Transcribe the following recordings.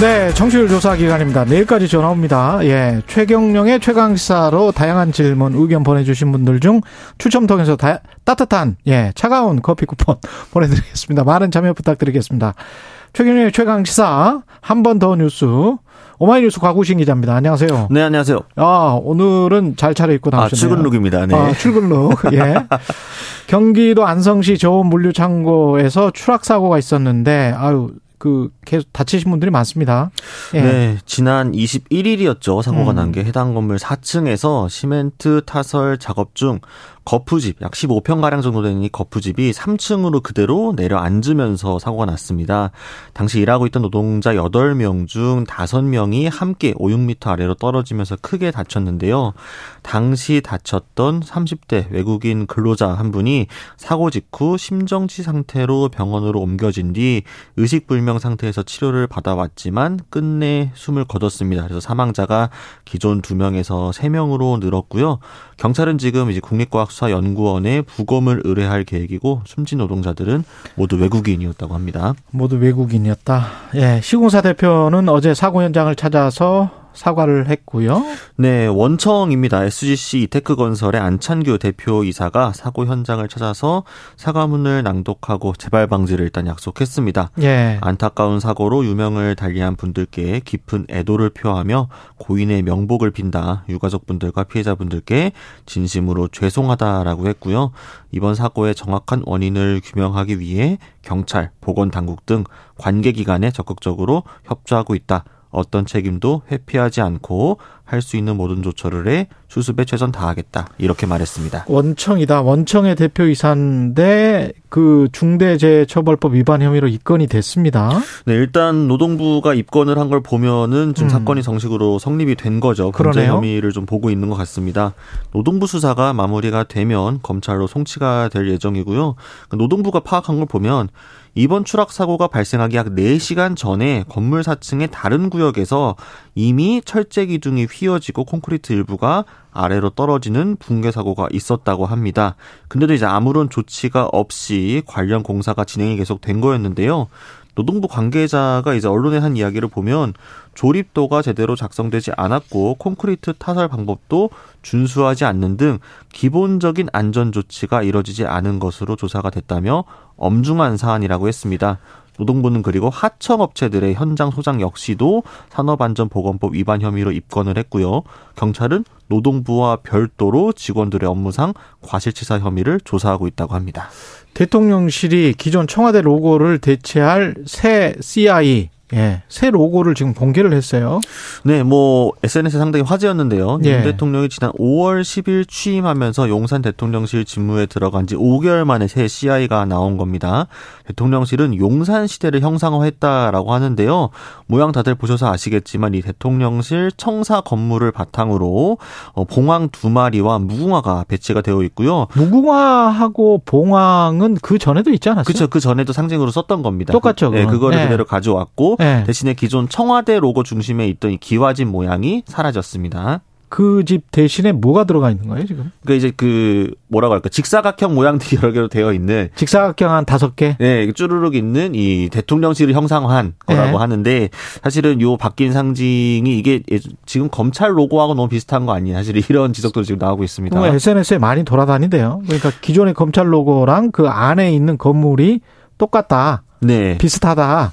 네, 청취율 조사 기간입니다. 내일까지 전화 옵니다. 예, 최경령의 최강시사로 다양한 질문, 의견 보내주신 분들 중 추첨 통해서 다, 따뜻한, 예, 차가운 커피 쿠폰 보내드리겠습니다. 많은 참여 부탁드리겠습니다. 최경령의 최강시사, 한 번 더 뉴스, 오마이뉴스 과구신 기자입니다. 안녕하세요. 네, 안녕하세요. 아, 오늘은 잘 차려입고 나오셨네요. 아, 출근룩입니다. 네. 아, 출근룩. 예. 경기도 안성시 저온 물류 창고에서 추락 사고가 있었는데 아유 그 계속 다치신 분들이 많습니다. 예. 네, 지난 21일이었죠. 사고가 음. 난게 해당 건물 4층에서 시멘트 타설 작업 중 거푸집 약 15평 가량 정도 되는 이 거푸집이 3층으로 그대로 내려앉으면서 사고가 났습니다. 당시 일하고 있던 노동자 8명 중 5명이 함께 5, 6m 아래로 떨어지면서 크게 다쳤는데요. 당시 다쳤던 30대 외국인 근로자 한 분이 사고 직후 심정지 상태로 병원으로 옮겨진 뒤 의식불명 상태에서 치료를 받아왔지만 끝내 숨을 거뒀습니다. 그래서 사망자가 기존 2명에서 3명으로 늘었고요. 경찰은 지금 이제 국립과학 수사연구원에 부검을 의뢰할 계획이고 숨진 노동자들은 모두 외국인이었다고 합니다. 모두 외국인이었다. 예, 시공사 대표는 어제 사고 현장을 찾아서 사과를 했고요. 네, 원청입니다. SGC 이테크 건설의 안찬규 대표이사가 사고 현장을 찾아서 사과문을 낭독하고 재발 방지를 일단 약속했습니다. 예. 안타까운 사고로 유명을 달리한 분들께 깊은 애도를 표하며 고인의 명복을 빈다. 유가족분들과 피해자분들께 진심으로 죄송하다라고 했고요. 이번 사고의 정확한 원인을 규명하기 위해 경찰, 보건당국 등 관계기관에 적극적으로 협조하고 있다. 어떤 책임도 회피하지 않고 할 수 있는 모든 조처를 해 수습에 최선 다하겠다 이렇게 말했습니다. 원청이다. 원청의 대표이사인데 그 중대재해처벌법 위반 혐의로 입건이 됐습니다. 네, 일단 노동부가 입건을 한 걸 보면은 지금 음. 사건이 정식으로 성립이 된 거죠. 범죄 혐의를 좀 보고 있는 것 같습니다. 노동부 수사가 마무리가 되면 검찰로 송치가 될 예정이고요. 노동부가 파악한 걸 보면 이번 추락 사고가 발생하기 약 4시간 전에 건물 4층의 다른 구역에서 이미 철제 기둥이 휘 어지고 콘크리트 일부가 아래로 떨어지는 붕괴 사고가 있었다고 합니다. 근데도 이제 아무런 조치가 없이 관련 공사가 진행이 계속 된 거였는데요. 노동부 관계자가 이제 언론에 한 이야기를 보면 조립도가 제대로 작성되지 않았고 콘크리트 타설 방법도 준수하지 않는 등 기본적인 안전 조치가 이뤄지지 않은 것으로 조사가 됐다며 엄중한 사안이라고 했습니다. 노동부는 그리고 하청업체들의 현장 소장 역시도 산업안전보건법 위반 혐의로 입건을 했고요. 경찰은 노동부와 별도로 직원들의 업무상 과실치사 혐의를 조사하고 있다고 합니다. 대통령실이 기존 청와대 로고를 대체할 새 CI 예, 새 로고를 지금 공개를 했어요. 네, 뭐 SNS에 상당히 화제였는데요. 예. 윤 대통령이 지난 5월 10일 취임하면서 용산 대통령실 직무에 들어간 지 5개월 만에 새 CI가 나온 겁니다. 대통령실은 용산 시대를 형상화했다라고 하는데요. 모양 다들 보셔서 아시겠지만 이 대통령실 청사 건물을 바탕으로 어, 봉황 두 마리와 무궁화가 배치가 되어 있고요. 무궁화하고 봉황은 그 전에도 있지 않았어요? 그렇죠. 그 전에도 상징으로 썼던 겁니다. 똑같죠. 네, 그거를 네. 그대로 가져왔고 네. 대신에 기존 청와대 로고 중심에 있던 이 기와집 모양이 사라졌습니다. 그 집 대신에 뭐가 들어가 있는 거예요, 지금? 그러니까 이제 그 뭐라고 할까? 직사각형 모양들이 여러 개로 되어 있는 직사각형 한 다섯 개? 네, 쭈르륵 있는 이 대통령실을 형상화한 거라고 네. 하는데 사실은 요 바뀐 상징이 이게 지금 검찰 로고하고 너무 비슷한 거 아니냐. 사실 이런 지적도 지금 나오고 있습니다. SNS에 많이 돌아다니대요. 그러니까 기존의 검찰 로고랑 그 안에 있는 건물이 똑같다. 네. 비슷하다.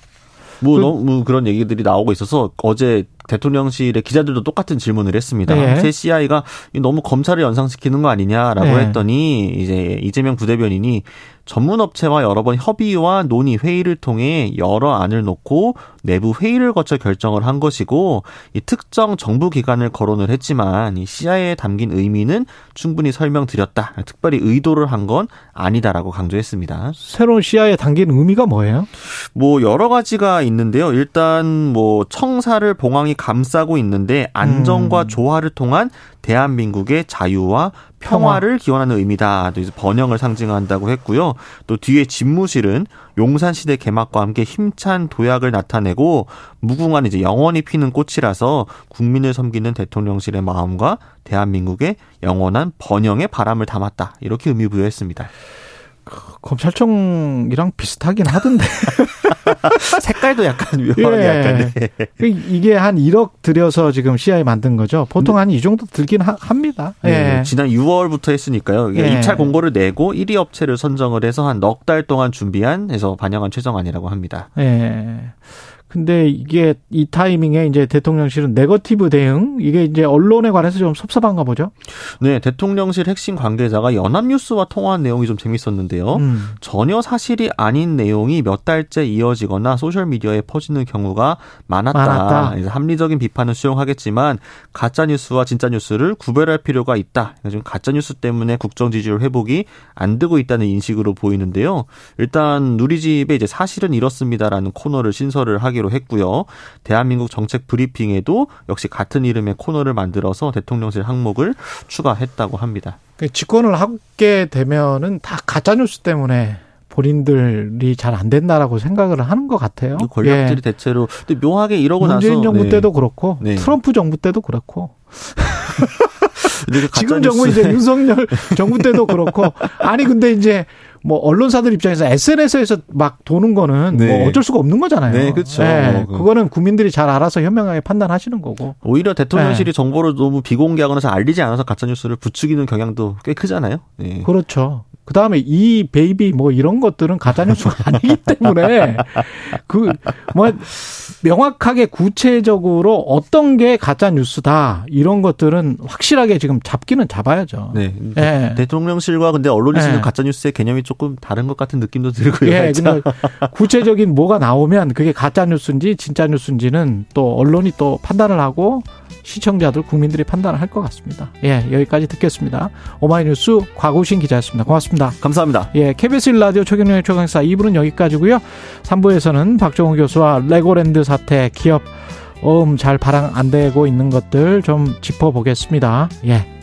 뭐 그, 너무 그런 얘기들이 나오고 있어서 어제 대통령실의 기자들도 똑같은 질문을 했습니다. 네. 새 CI가 너무 검찰을 연상시키는 거 아니냐라고 네. 했더니 이제 이재명 부대변인이 전문 업체와 여러 번 협의와 논의 회의를 통해 여러 안을 놓고 내부 회의를 거쳐 결정을 한 것이고 이 특정 정부 기관을 거론을 했지만 이 CIA에 담긴 의미는 충분히 설명드렸다. 특별히 의도를 한 건 아니다라고 강조했습니다. 새로운 CIA에 담긴 의미가 뭐예요? 뭐 여러 가지가 있는데요. 일단 뭐 청사를 봉황이 감싸고 있는데 안정과 음. 조화를 통한 대한민국의 자유와 평화를 기원하는 의미다. 또 번영을 상징한다고 했고요. 또 뒤에 집무실은 용산시대 개막과 함께 힘찬 도약을 나타내고 무궁한 이제 영원히 피는 꽃이라서 국민을 섬기는 대통령실의 마음과 대한민국의 영원한 번영의 바람을 담았다. 이렇게 의미 부여했습니다. 검찰청이랑 비슷하긴 하던데. 색깔도 약간 묘하게 예. 약간. 네. 그 이게 한 1억 들여서 지금 CI 만든 거죠. 보통 한 이 정도 들긴 하, 합니다. 네. 예. 지난 6월부터 했으니까요. 예. 입찰 공고를 내고 1위 업체를 선정을 해서 한 넉 달 동안 준비한 해서 반영한 최종안이라고 합니다. 예. 근데 이게 이 타이밍에 이제 대통령실은 네거티브 대응 이게 이제 언론에 관해서 좀 섭섭한가 보죠. 네, 대통령실 핵심 관계자가 연합뉴스와 통화한 내용이 좀 재밌었는데요. 음. 전혀 사실이 아닌 내용이 몇 달째 이어지거나 소셜 미디어에 퍼지는 경우가 많았다. 많았다. 합리적인 비판을 수용하겠지만 가짜 뉴스와 진짜 뉴스를 구별할 필요가 있다. 지금 가짜 뉴스 때문에 국정 지지율 회복이 안 되고 있다는 인식으로 보이는데요. 일단 누리집에 이제 사실은 이렇습니다라는 코너를 신설을 하기 하기로 했고요. 대한민국 정책 브리핑에도 역시 같은 이름의 코너를 만들어서 대통령실 항목을 추가했다고 합니다. 그 집권을 하게 되면은 다 가짜 뉴스 때문에 본인들이 잘 안 된다라고 생각을 하는 것 같아요. 권력들이 예. 대체로 근데 묘하게 이러고 문재인 나서 문재인 정부 네. 때도 그렇고 네. 트럼프 정부 때도 그렇고 지금 정부 이제 윤석열 정부 때도 그렇고 아니 근데 이제 뭐 언론사들 입장에서 SNS에서 막 도는 거는 뭐 네. 뭐 어쩔 수가 없는 거잖아요. 네, 그렇죠. 네, 그거는 국민들이 잘 알아서 현명하게 판단하시는 거고. 오히려 대통령실이 네. 정보를 너무 비공개하거나 잘 알리지 않아서 가짜 뉴스를 부추기는 경향도 꽤 크잖아요. 네. 그렇죠. 그 다음에 이 베이비 뭐 이런 것들은 가짜뉴스가 아니기 때문에 그 뭐 명확하게 구체적으로 어떤 게 가짜뉴스다 이런 것들은 확실하게 지금 잡기는 잡아야죠. 네. 네. 대통령실과 근데 언론이 쓰는 네. 가짜뉴스의 개념이 조금 다른 것 같은 느낌도 들고요. 예. 근데 구체적인 뭐가 나오면 그게 가짜뉴스인지 진짜뉴스인지는 또 언론이 또 판단을 하고 시청자들 국민들이 판단을 할 것 같습니다. 예, 여기까지 듣겠습니다. 오마이뉴스 과구신 기자였습니다. 고맙습니다. 감사합니다. 예, KBS 1라디오 최경영의 최강사 2부는 여기까지고요. 3부에서는 박정호 교수와 레고랜드 사태 기업 어음 잘 발행 안 되고 있는 것들 좀 짚어보겠습니다. 예.